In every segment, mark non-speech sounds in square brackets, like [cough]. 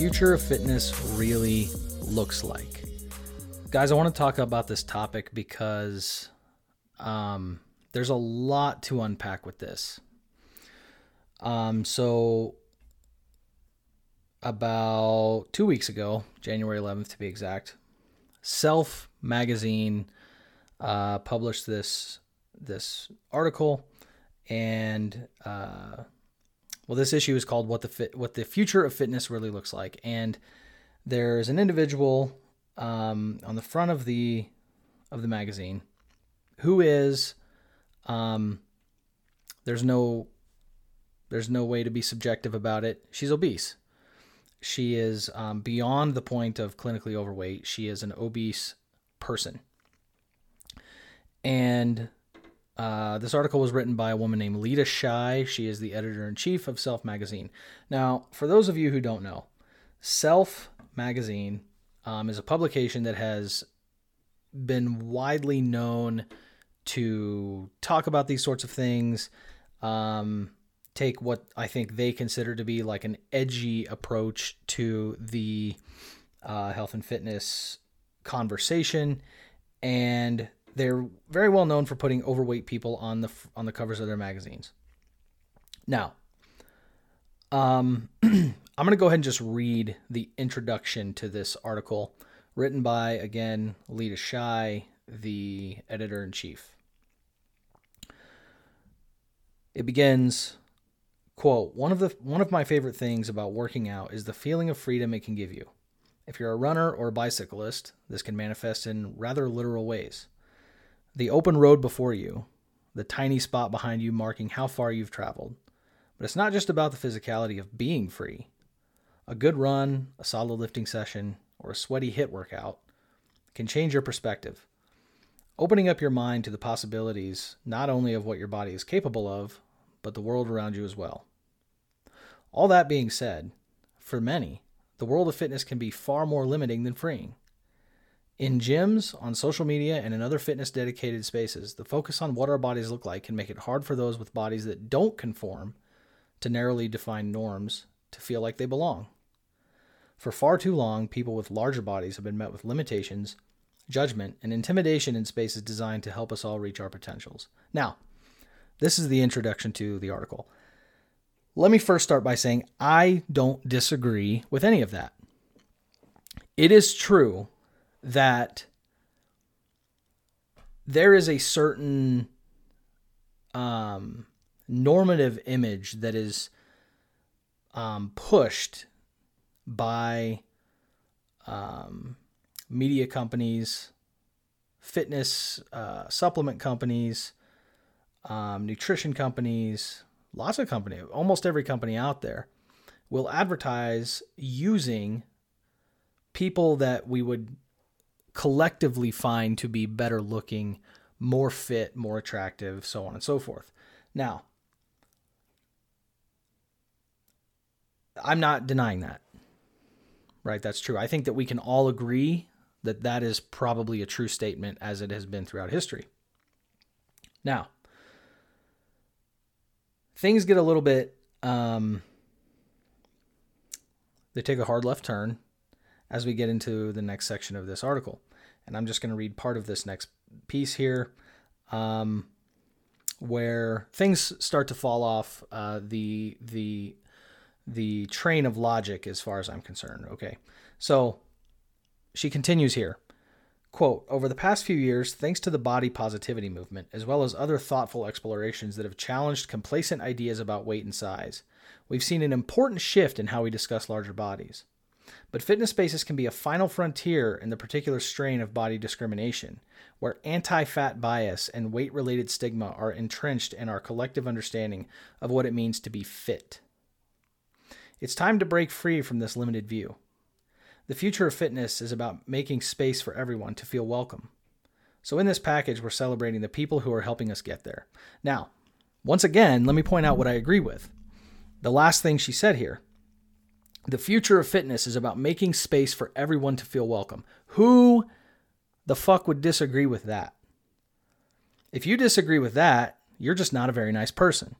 future of fitness really looks like. Guys, I want to talk about this topic because um, there's a lot to unpack with this. Um, so, about two weeks ago, January 11th to be exact, Self magazine uh, published this this article, and uh, well, this issue is called "What the Fit, What the Future of Fitness Really Looks Like," and there's an individual um, on the front of the of the magazine who is um, there's no there's no way to be subjective about it. She's obese. She is um, beyond the point of clinically overweight. She is an obese person. And uh, this article was written by a woman named Leta Shy. She is the editor in chief of Self Magazine. Now, for those of you who don't know, Self Magazine um, is a publication that has been widely known to talk about these sorts of things, um, take what I think they consider to be like an edgy approach to the uh, health and fitness conversation, and they're very well known for putting overweight people on the on the covers of their magazines. Now, um, [clears throat] I'm going to go ahead and just read the introduction to this article, written by again Leta Shy, the editor in chief. It begins quote one of the one of my favorite things about working out is the feeling of freedom it can give you if you're a runner or a bicyclist this can manifest in rather literal ways the open road before you, the tiny spot behind you marking how far you've traveled. But it's not just about the physicality of being free. A good run, a solid lifting session, or a sweaty HIIT workout can change your perspective, opening up your mind to the possibilities not only of what your body is capable of, but the world around you as well. All that being said, for many, the world of fitness can be far more limiting than freeing. In gyms, on social media, and in other fitness dedicated spaces, the focus on what our bodies look like can make it hard for those with bodies that don't conform to narrowly defined norms to feel like they belong. For far too long, people with larger bodies have been met with limitations, judgment, and intimidation in spaces designed to help us all reach our potentials. Now, this is the introduction to the article. Let me first start by saying I don't disagree with any of that. It is true that there is a certain um, normative image that is um, pushed by um, media companies, fitness uh, supplement companies, um, nutrition companies, lots of companies, almost every company out there will advertise using people that we would collectively find to be better looking, more fit, more attractive, so on and so forth. Now, I'm not denying that. Right? That's true. I think that we can all agree that that is probably a true statement as it has been throughout history. Now, things get a little bit um, they take a hard left turn as we get into the next section of this article. And I'm just going to read part of this next piece here, um, where things start to fall off uh, the the the train of logic as far as I'm concerned. Okay, so she continues here. Quote, over the past few years, thanks to the body positivity movement, as well as other thoughtful explorations that have challenged complacent ideas about weight and size, we've seen an important shift in how we discuss larger bodies. But fitness spaces can be a final frontier in the particular strain of body discrimination, where anti fat bias and weight related stigma are entrenched in our collective understanding of what it means to be fit. It's time to break free from this limited view. The future of fitness is about making space for everyone to feel welcome. So, in this package, we're celebrating the people who are helping us get there. Now, once again, let me point out what I agree with. The last thing she said here the future of fitness is about making space for everyone to feel welcome. Who the fuck would disagree with that? If you disagree with that, you're just not a very nice person.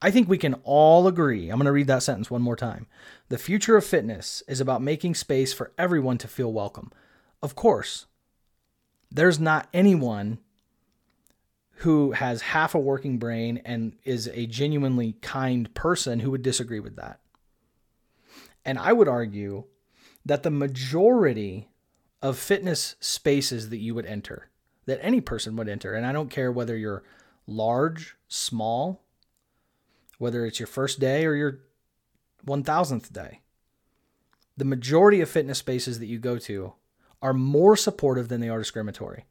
I think we can all agree. I'm going to read that sentence one more time. The future of fitness is about making space for everyone to feel welcome. Of course, there's not anyone who has half a working brain and is a genuinely kind person who would disagree with that. And I would argue that the majority of fitness spaces that you would enter, that any person would enter, and I don't care whether you're large, small, whether it's your first day or your 1000th day, the majority of fitness spaces that you go to are more supportive than they are discriminatory.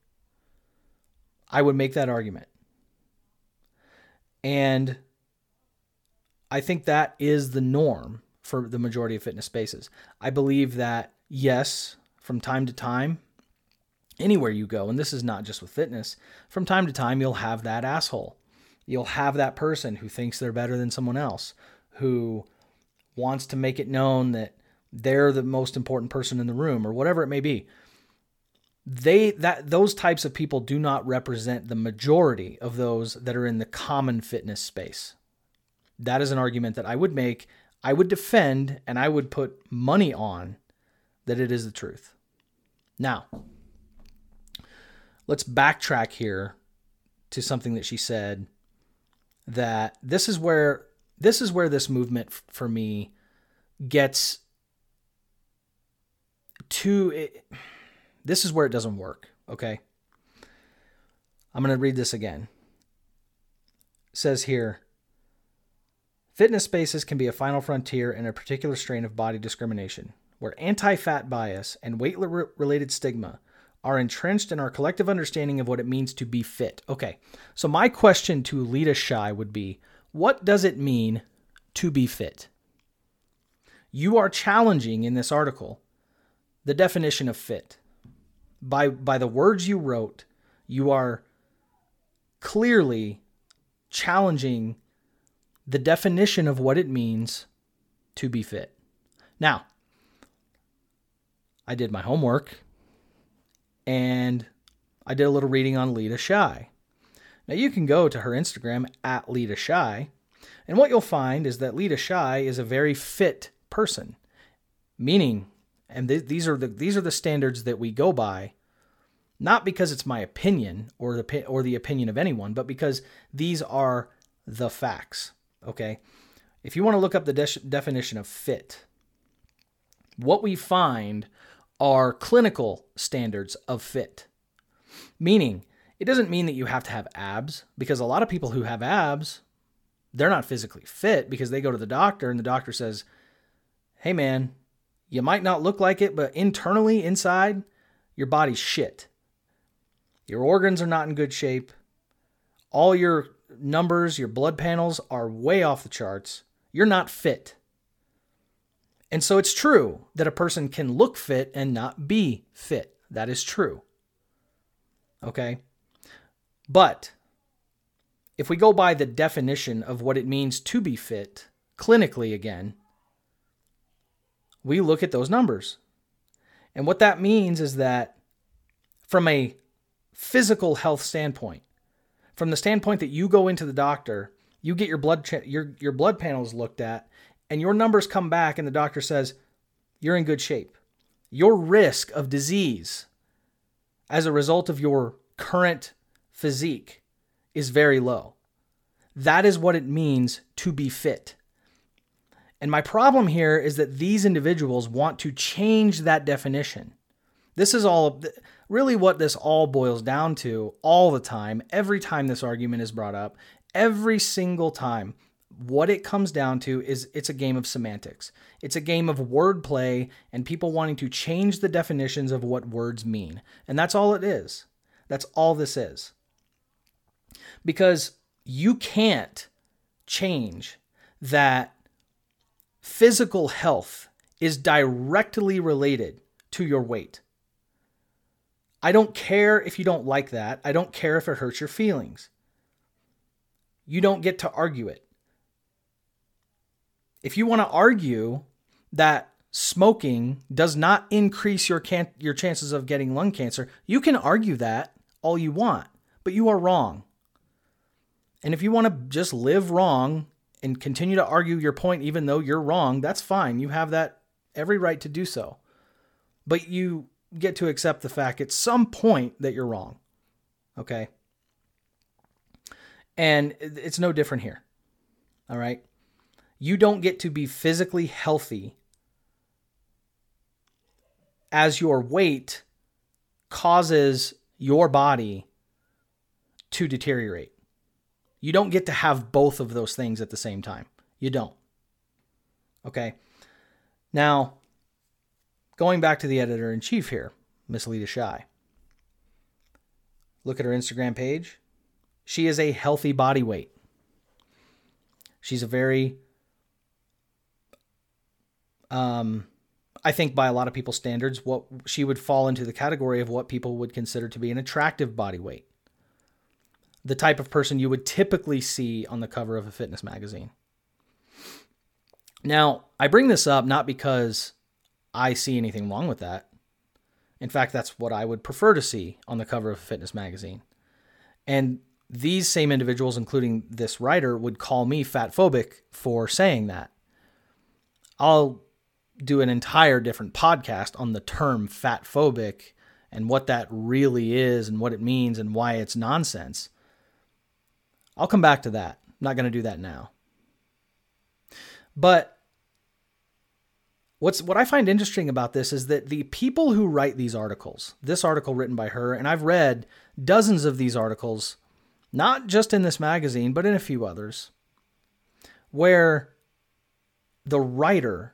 I would make that argument. And I think that is the norm for the majority of fitness spaces. I believe that, yes, from time to time, anywhere you go, and this is not just with fitness, from time to time, you'll have that asshole. You'll have that person who thinks they're better than someone else, who wants to make it known that they're the most important person in the room or whatever it may be they that those types of people do not represent the majority of those that are in the common fitness space. That is an argument that I would make, I would defend, and I would put money on that it is the truth. Now, let's backtrack here to something that she said that this is where this is where this movement for me gets to it, this is where it doesn't work, okay? I'm going to read this again. It says here Fitness spaces can be a final frontier in a particular strain of body discrimination, where anti fat bias and weight related stigma are entrenched in our collective understanding of what it means to be fit. Okay, so my question to Leta Shy would be what does it mean to be fit? You are challenging in this article the definition of fit by by the words you wrote, you are clearly challenging the definition of what it means to be fit. Now, I did my homework and I did a little reading on Leta Shy. Now you can go to her Instagram at Leta Shy, and what you'll find is that Leta Shy is a very fit person, meaning and th- these are the these are the standards that we go by not because it's my opinion or the or the opinion of anyone but because these are the facts okay if you want to look up the de- definition of fit what we find are clinical standards of fit meaning it doesn't mean that you have to have abs because a lot of people who have abs they're not physically fit because they go to the doctor and the doctor says hey man you might not look like it, but internally, inside, your body's shit. Your organs are not in good shape. All your numbers, your blood panels are way off the charts. You're not fit. And so it's true that a person can look fit and not be fit. That is true. Okay? But if we go by the definition of what it means to be fit, clinically again, we look at those numbers. And what that means is that from a physical health standpoint, from the standpoint that you go into the doctor, you get your blood your your blood panels looked at and your numbers come back and the doctor says you're in good shape. Your risk of disease as a result of your current physique is very low. That is what it means to be fit. And my problem here is that these individuals want to change that definition. This is all really what this all boils down to all the time, every time this argument is brought up, every single time. What it comes down to is it's a game of semantics. It's a game of wordplay and people wanting to change the definitions of what words mean. And that's all it is. That's all this is. Because you can't change that physical health is directly related to your weight. I don't care if you don't like that. I don't care if it hurts your feelings. You don't get to argue it. If you want to argue that smoking does not increase your can- your chances of getting lung cancer, you can argue that all you want, but you are wrong. And if you want to just live wrong and continue to argue your point even though you're wrong, that's fine. You have that every right to do so. But you get to accept the fact at some point that you're wrong. Okay? And it's no different here. All right? You don't get to be physically healthy as your weight causes your body to deteriorate. You don't get to have both of those things at the same time. You don't. Okay. Now, going back to the editor in chief here, Miss Leta Shy. Look at her Instagram page. She is a healthy body weight. She's a very, um, I think by a lot of people's standards, what she would fall into the category of what people would consider to be an attractive body weight the type of person you would typically see on the cover of a fitness magazine. Now, I bring this up not because I see anything wrong with that. In fact, that's what I would prefer to see on the cover of a fitness magazine. And these same individuals, including this writer, would call me fat phobic for saying that. I'll do an entire different podcast on the term fat phobic and what that really is and what it means and why it's nonsense. I'll come back to that. I'm not going to do that now. But what's what I find interesting about this is that the people who write these articles, this article written by her, and I've read dozens of these articles, not just in this magazine, but in a few others, where the writer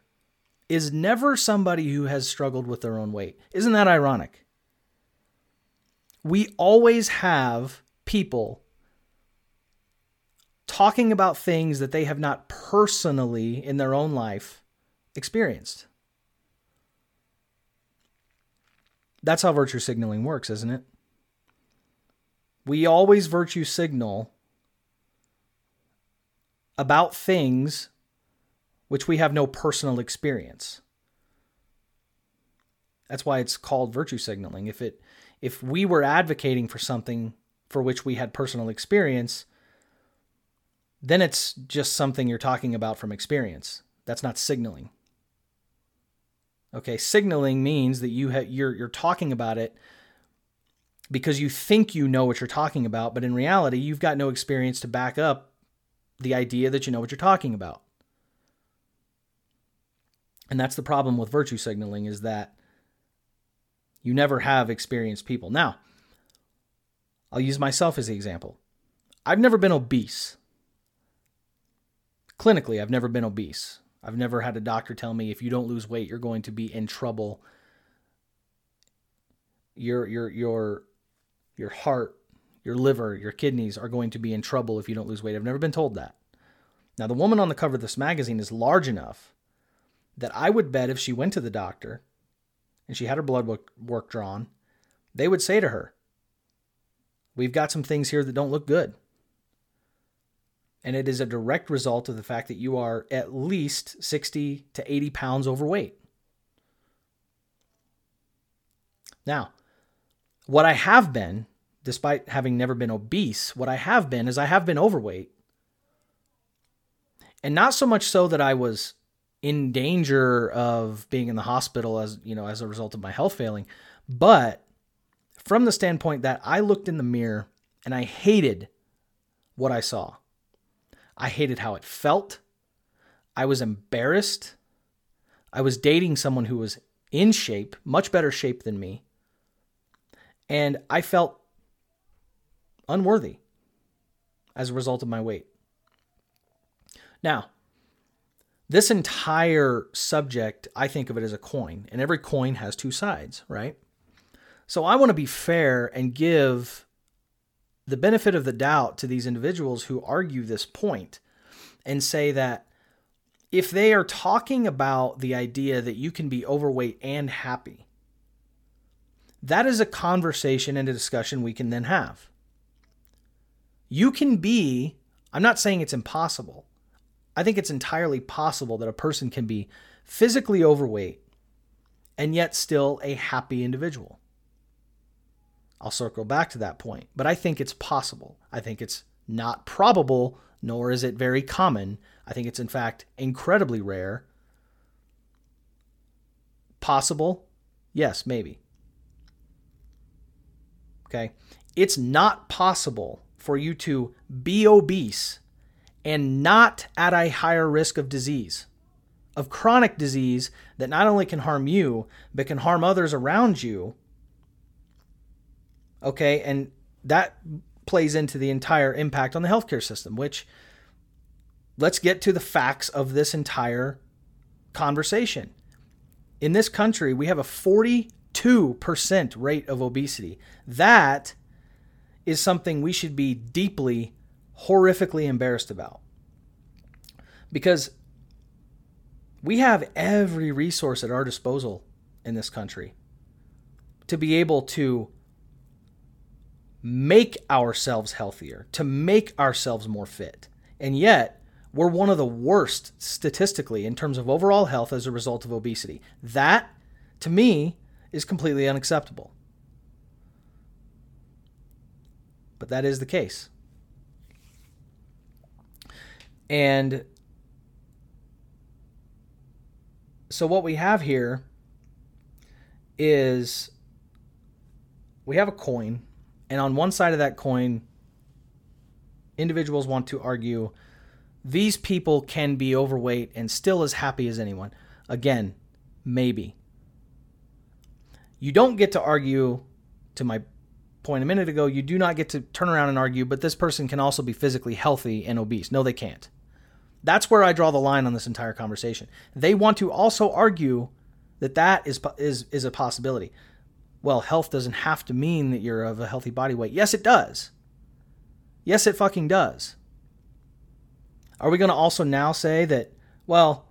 is never somebody who has struggled with their own weight. Isn't that ironic? We always have people talking about things that they have not personally in their own life experienced. That's how virtue signaling works, isn't it? We always virtue signal about things which we have no personal experience. That's why it's called virtue signaling. If it if we were advocating for something for which we had personal experience, then it's just something you're talking about from experience. That's not signaling. Okay, signaling means that you ha- you're you're talking about it because you think you know what you're talking about, but in reality, you've got no experience to back up the idea that you know what you're talking about. And that's the problem with virtue signaling is that you never have experienced people. Now, I'll use myself as the example. I've never been obese clinically, I've never been obese. I've never had a doctor tell me if you don't lose weight, you're going to be in trouble. Your your your your heart, your liver, your kidneys are going to be in trouble if you don't lose weight. I've never been told that. Now, the woman on the cover of this magazine is large enough that I would bet if she went to the doctor and she had her blood work, work drawn, they would say to her, We've got some things here that don't look good and it is a direct result of the fact that you are at least 60 to 80 pounds overweight. Now, what I have been, despite having never been obese, what I have been is I have been overweight. And not so much so that I was in danger of being in the hospital as, you know, as a result of my health failing, but from the standpoint that I looked in the mirror and I hated what I saw. I hated how it felt. I was embarrassed. I was dating someone who was in shape, much better shape than me. And I felt unworthy as a result of my weight. Now, this entire subject, I think of it as a coin, and every coin has two sides, right? So I want to be fair and give the benefit of the doubt to these individuals who argue this point and say that if they are talking about the idea that you can be overweight and happy, that is a conversation and a discussion we can then have. You can be, I'm not saying it's impossible. I think it's entirely possible that a person can be physically overweight and yet still a happy individual. I'll circle back to that point. But I think it's possible. I think it's not probable nor is it very common. I think it's, in fact, incredibly rare. Possible? Yes, maybe. Okay. It's not possible for you to be obese and not at a higher risk of disease, of chronic disease that not only can harm you, but can harm others around you. Okay. And that plays into the entire impact on the healthcare system, which let's get to the facts of this entire conversation. In this country, we have a 42% rate of obesity. That is something we should be deeply, horrifically embarrassed about. Because we have every resource at our disposal in this country to be able to make ourselves healthier, to make ourselves more fit. And yet, we're one of the worst statistically in terms of overall health as a result of obesity. That, to me, is completely unacceptable. But that is the case. And so, what we have here is we have a coin and on one side of that coin, individuals want to argue these people can be overweight and still as happy as anyone. Again, maybe. You don't get to argue, to my point a minute ago, you do not get to turn around and argue, but this person can also be physically healthy and obese. No, they can't. That's where I draw the line on this entire conversation. They want to also argue that that is, is, is a possibility well, health doesn't have to mean that you're of a healthy body weight. Yes, it does. Yes, it fucking does. Are we going to also now say that, well,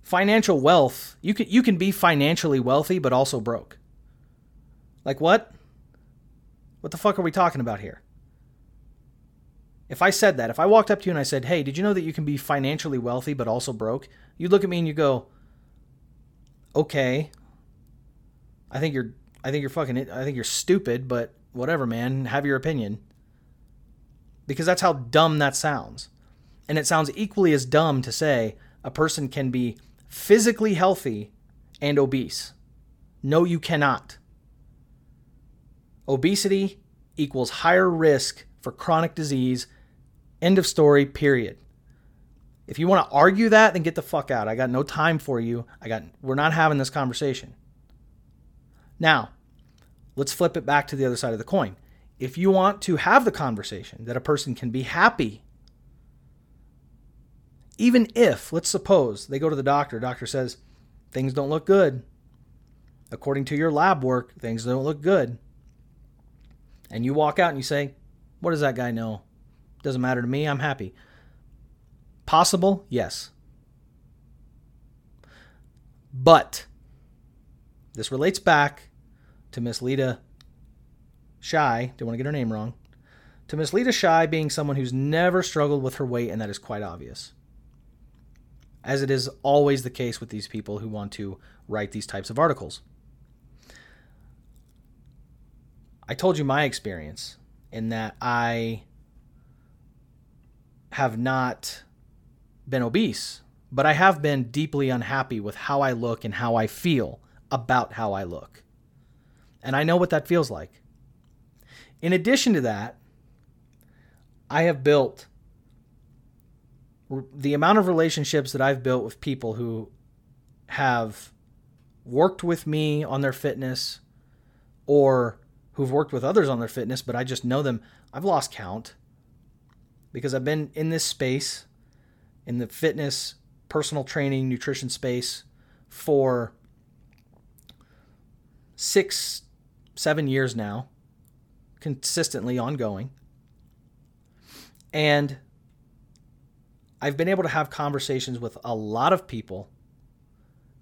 financial wealth, you can, you can be financially wealthy but also broke? Like what? What the fuck are we talking about here? If I said that, if I walked up to you and I said, hey, did you know that you can be financially wealthy but also broke? You'd look at me and you go, okay, I think you're I think you're fucking I think you're stupid, but whatever, man. Have your opinion. Because that's how dumb that sounds. And it sounds equally as dumb to say a person can be physically healthy and obese. No, you cannot. Obesity equals higher risk for chronic disease. End of story, period. If you want to argue that, then get the fuck out. I got no time for you. I got we're not having this conversation. Now, let's flip it back to the other side of the coin. If you want to have the conversation that a person can be happy, even if, let's suppose, they go to the doctor, doctor says, things don't look good. According to your lab work, things don't look good. And you walk out and you say, What does that guy know? Doesn't matter to me, I'm happy. Possible? Yes. But this relates back to Miss Leta Shy, don't want to get her name wrong, to Miss Leta Shy being someone who's never struggled with her weight, and that is quite obvious. As it is always the case with these people who want to write these types of articles. I told you my experience in that I have not been obese, but I have been deeply unhappy with how I look and how I feel about how I look. And I know what that feels like. In addition to that, I have built the amount of relationships that I've built with people who have worked with me on their fitness or who've worked with others on their fitness, but I just know them. I've lost count because I've been in this space, in the fitness, personal training, nutrition space for six seven years now, consistently ongoing. And I've been able to have conversations with a lot of people,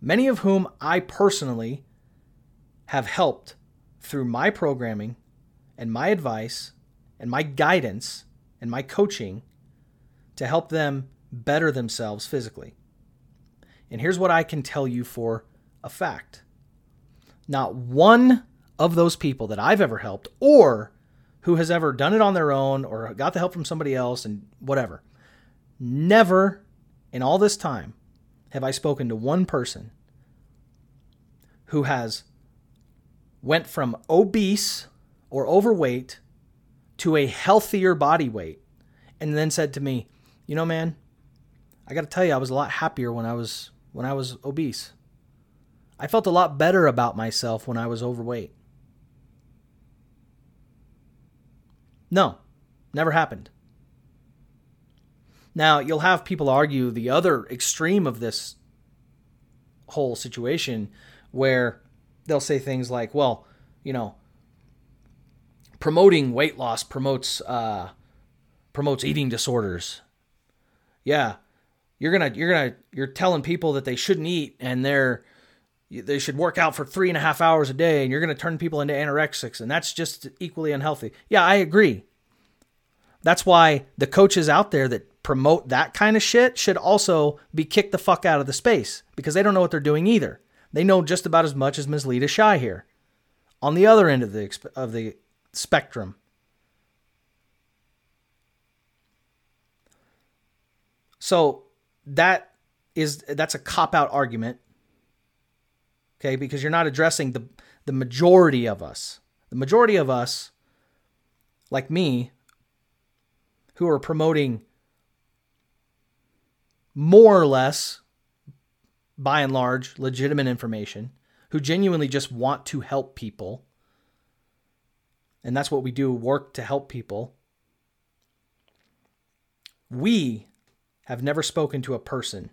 many of whom I personally have helped through my programming and my advice and my guidance and my coaching to help them better themselves physically. And here's what I can tell you for a fact not one of those people that I've ever helped or who has ever done it on their own or got the help from somebody else and whatever. Never in all this time have I spoken to one person who has went from obese or overweight to a healthier body weight and then said to me, "You know, man, I got to tell you I was a lot happier when I was when I was obese. I felt a lot better about myself when I was overweight." No, never happened. Now, you'll have people argue the other extreme of this whole situation where they'll say things like, well, you know, promoting weight loss promotes uh, promotes eating disorders. Yeah, you're gonna you're gonna you're telling people that they shouldn't eat and they're they should work out for three and a half hours a day and you're gonna turn people into anorexics and that's just equally unhealthy. Yeah, I agree. That's why the coaches out there that promote that kind of shit should also be kicked the fuck out of the space because they don't know what they're doing either. They know just about as much as Ms. Leta Shy here on the other end of the of the spectrum. So that is that's a cop out argument. Okay, because you're not addressing the the majority of us. The majority of us like me who are promoting more or less by and large legitimate information, who genuinely just want to help people and that's what we do work to help people. We have never spoken to a person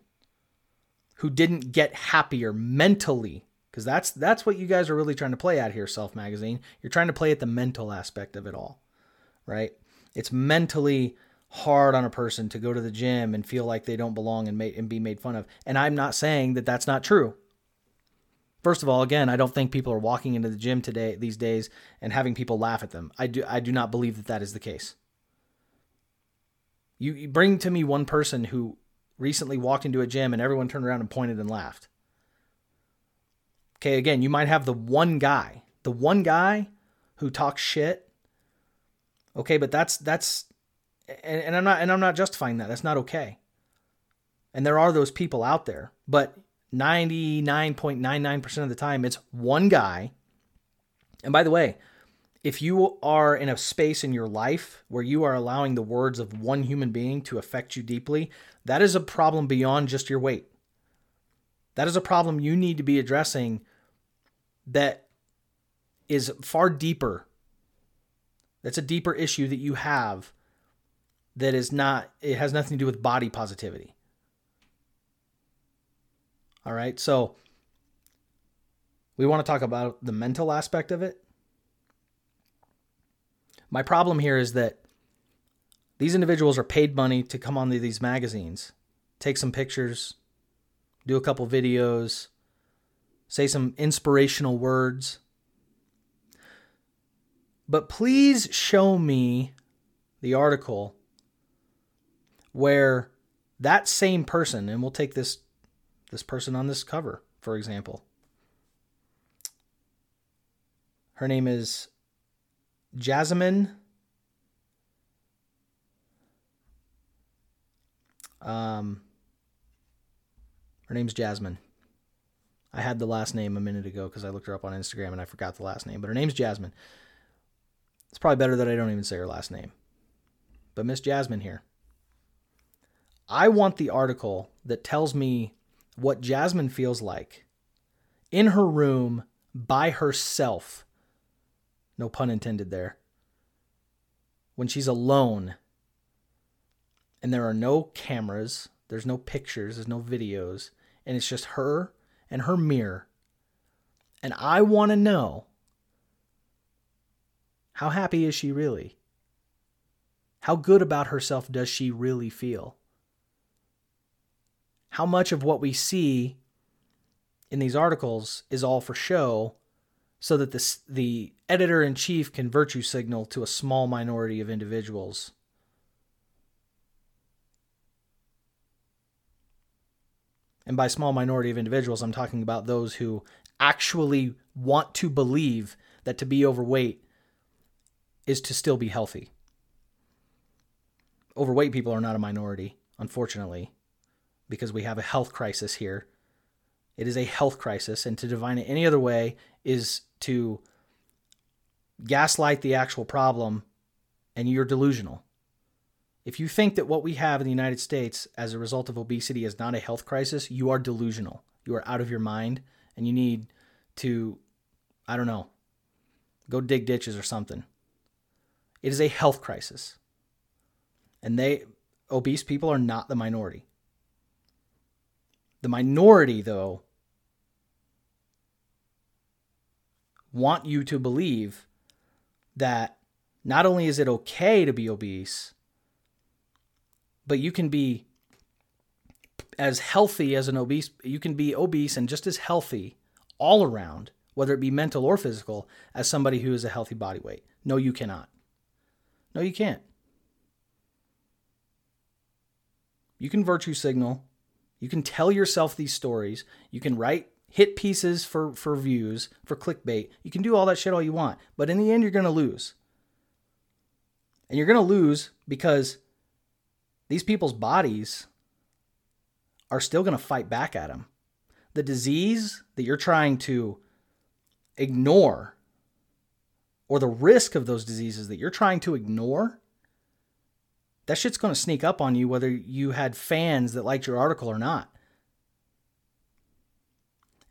who didn't get happier mentally because that's that's what you guys are really trying to play at here self magazine you're trying to play at the mental aspect of it all right it's mentally hard on a person to go to the gym and feel like they don't belong and, and be made fun of and i'm not saying that that's not true First of all, again, I don't think people are walking into the gym today these days and having people laugh at them. I do I do not believe that that is the case. You, you bring to me one person who recently walked into a gym and everyone turned around and pointed and laughed. Okay, again, you might have the one guy, the one guy who talks shit. Okay, but that's that's and, and I'm not and I'm not justifying that. That's not okay. And there are those people out there, but 99.99% of the time, it's one guy. And by the way, if you are in a space in your life where you are allowing the words of one human being to affect you deeply, that is a problem beyond just your weight. That is a problem you need to be addressing that is far deeper. That's a deeper issue that you have that is not, it has nothing to do with body positivity. All right. So we want to talk about the mental aspect of it. My problem here is that these individuals are paid money to come on these magazines, take some pictures, do a couple videos, say some inspirational words. But please show me the article where that same person, and we'll take this this person on this cover, for example. Her name is Jasmine. Um, her name's Jasmine. I had the last name a minute ago because I looked her up on Instagram and I forgot the last name, but her name's Jasmine. It's probably better that I don't even say her last name. But Miss Jasmine here. I want the article that tells me what Jasmine feels like in her room by herself. No pun intended there. When she's alone and there are no cameras, there's no pictures, there's no videos, and it's just her and her mirror. And I want to know how happy is she really? How good about herself does she really feel? how much of what we see in these articles is all for show so that the, the editor in chief can virtue signal to a small minority of individuals. And by small minority of individuals, I'm talking about those who actually want to believe that to be overweight is to still be healthy. Overweight people are not a minority, unfortunately, because we have a health crisis here. It is a health crisis, and to define it any other way is to gaslight the actual problem, and you're delusional. If you think that what we have in the United States as a result of obesity is not a health crisis, you are delusional. You are out of your mind, and you need to, I don't know, go dig ditches or something. It is a health crisis. And they, obese people are not the minority. The minority, though, want you to believe that not only is it okay to be obese, but you can be as healthy as an obese, you can be obese and just as healthy all around, whether it be mental or physical, as somebody who is a healthy body weight. No, you cannot. No, you can't. You can virtue signal. You can tell yourself these stories. You can write hit pieces for, for views, for clickbait. You can do all that shit all you want. But in the end, you're going to lose. And you're going to lose because these people's bodies are still going to fight back at them. The disease that you're trying to ignore, or the risk of those diseases that you're trying to ignore, that shit's going to sneak up on you whether you had fans that liked your article or not.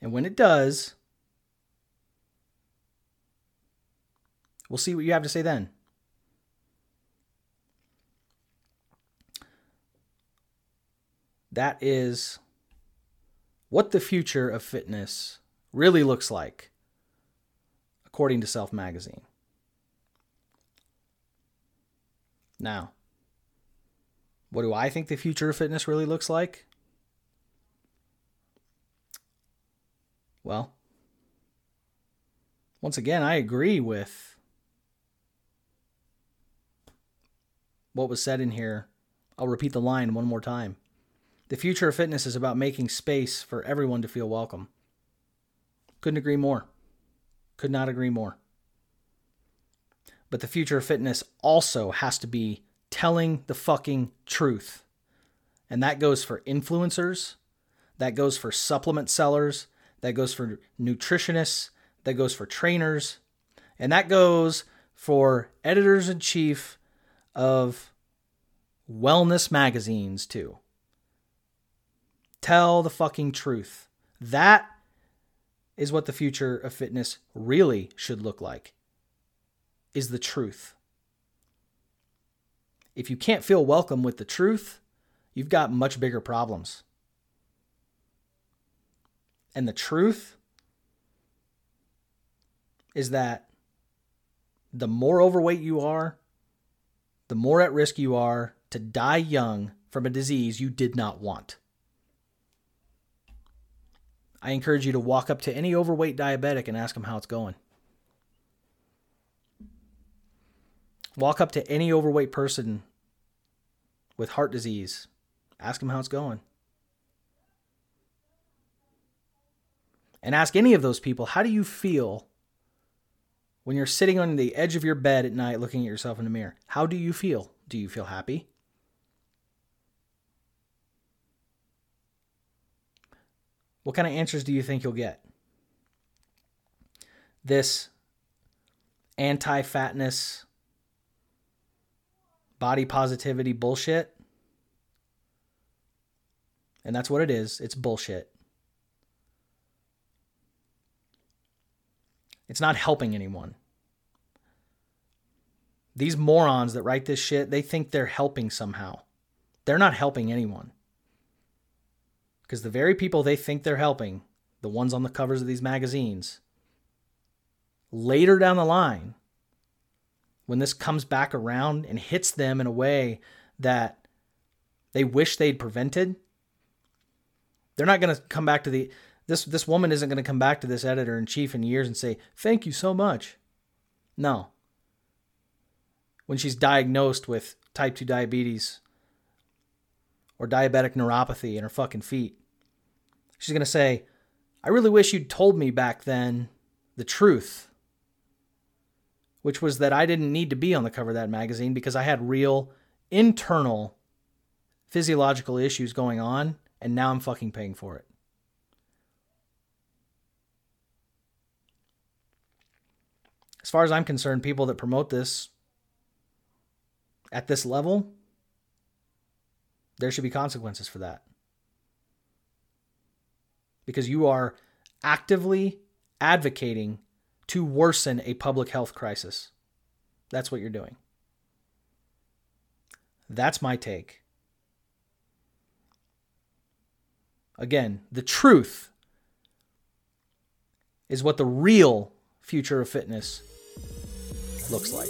And when it does, we'll see what you have to say then. That is what the future of fitness really looks like, according to Self Magazine. Now, what do I think the future of fitness really looks like? Well, once again, I agree with what was said in here. I'll repeat the line one more time. The future of fitness is about making space for everyone to feel welcome. Couldn't agree more. Could not agree more. But the future of fitness also has to be telling the fucking truth. And that goes for influencers, that goes for supplement sellers, that goes for nutritionists, that goes for trainers, and that goes for editors in chief of wellness magazines too. Tell the fucking truth. That is what the future of fitness really should look like. Is the truth. If you can't feel welcome with the truth, you've got much bigger problems. And the truth is that the more overweight you are, the more at risk you are to die young from a disease you did not want. I encourage you to walk up to any overweight diabetic and ask them how it's going. Walk up to any overweight person with heart disease. Ask them how it's going. And ask any of those people, how do you feel when you're sitting on the edge of your bed at night looking at yourself in the mirror? How do you feel? Do you feel happy? What kind of answers do you think you'll get? This anti fatness, body positivity bullshit. And that's what it is it's bullshit. It's not helping anyone. These morons that write this shit, they think they're helping somehow. They're not helping anyone. Because the very people they think they're helping, the ones on the covers of these magazines, later down the line, when this comes back around and hits them in a way that they wish they'd prevented, they're not going to come back to the this this woman isn't going to come back to this editor in chief in years and say, "Thank you so much." No. When she's diagnosed with type 2 diabetes or diabetic neuropathy in her fucking feet. She's going to say, I really wish you'd told me back then the truth which was that I didn't need to be on the cover of that magazine because I had real internal physiological issues going on, and now I'm fucking paying for it. As far as I'm concerned, people that promote this at this level, there should be consequences for that. Because you are actively advocating to worsen a public health crisis. That's what you're doing. That's my take. Again, the truth is what the real future of fitness looks like.